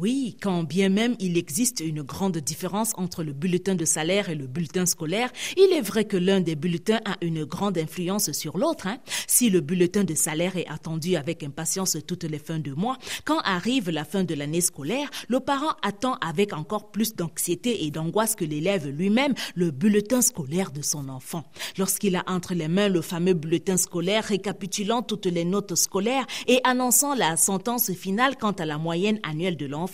Oui, quand bien même il existe une grande différence entre le bulletin de salaire et le bulletin scolaire, il est vrai que l'un des bulletins a une grande influence sur l'autre. Hein. Si le bulletin de salaire est attendu avec impatience toutes les fins de mois, quand arrive la fin de l'année scolaire, le parent attend avec encore plus d'anxiété et d'angoisse que l'élève lui-même le bulletin scolaire de son enfant. Lorsqu'il a entre les mains le fameux bulletin scolaire récapitulant toutes les notes scolaires et annonçant la sentence finale quant à la moyenne annuelle de l'enfant,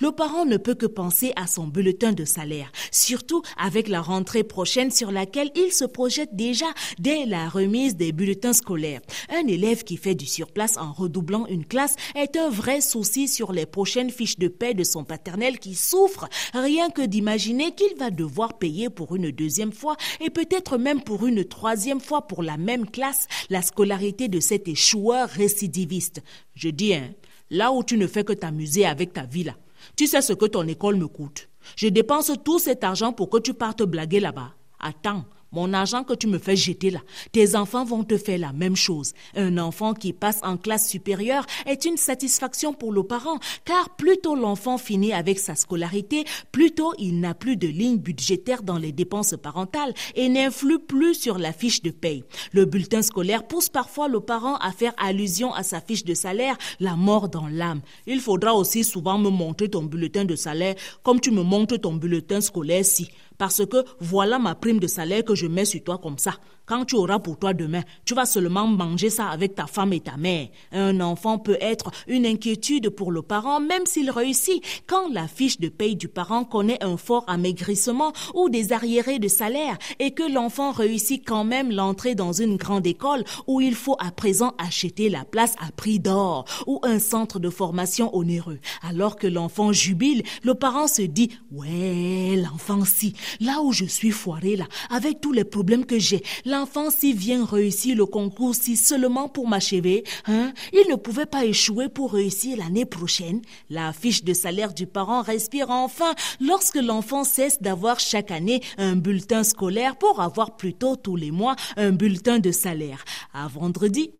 le parent ne peut que penser à son bulletin de salaire, surtout avec la rentrée prochaine sur laquelle il se projette déjà dès la remise des bulletins scolaires. Un élève qui fait du surplace en redoublant une classe est un vrai souci sur les prochaines fiches de paie de son paternel qui souffre rien que d'imaginer qu'il va devoir payer pour une deuxième fois et peut-être même pour une troisième fois pour la même classe la scolarité de cet échoueur récidiviste. Je dis, hein, là où tu ne fais que t'amuser avec ta vie là. Tu sais ce que ton école me coûte. Je dépense tout cet argent pour que tu partes blaguer là-bas. Attends, mon argent que tu me fais jeter là, tes enfants vont te faire la même chose. Un enfant qui passe en classe supérieure est une satisfaction pour le parent, car plus tôt l'enfant finit avec sa scolarité, plus tôt il n'a plus de ligne budgétaire dans les dépenses parentales et n'influe plus sur la fiche de paye. Le bulletin scolaire pousse parfois le parent à faire allusion à sa fiche de salaire, la mort dans l'âme. Il faudra aussi souvent me montrer ton bulletin de salaire comme tu me montres ton bulletin scolaire si parce que voilà ma prime de salaire que je mets sur toi comme ça. Quand tu auras pour toi demain, tu vas seulement manger ça avec ta femme et ta mère. Un enfant peut être une inquiétude pour le parent, même s'il réussit. Quand la fiche de paye du parent connaît un fort amaigrissement ou des arriérés de salaire et que l'enfant réussit quand même l'entrée dans une grande école où il faut à présent acheter la place à prix d'or ou un centre de formation onéreux. Alors que l'enfant jubile, le parent se dit, ouais, l'enfant si, là où je suis foiré là, avec tous les problèmes que j'ai, l'enfant si vient réussir le concours si seulement pour m'achever, hein, il ne pouvait pas échouer pour réussir l'année prochaine. La fiche de salaire du parent respire enfin lorsque l'enfant cesse d'avoir chaque année un bulletin scolaire pour avoir plutôt tous les mois un bulletin de salaire. À vendredi.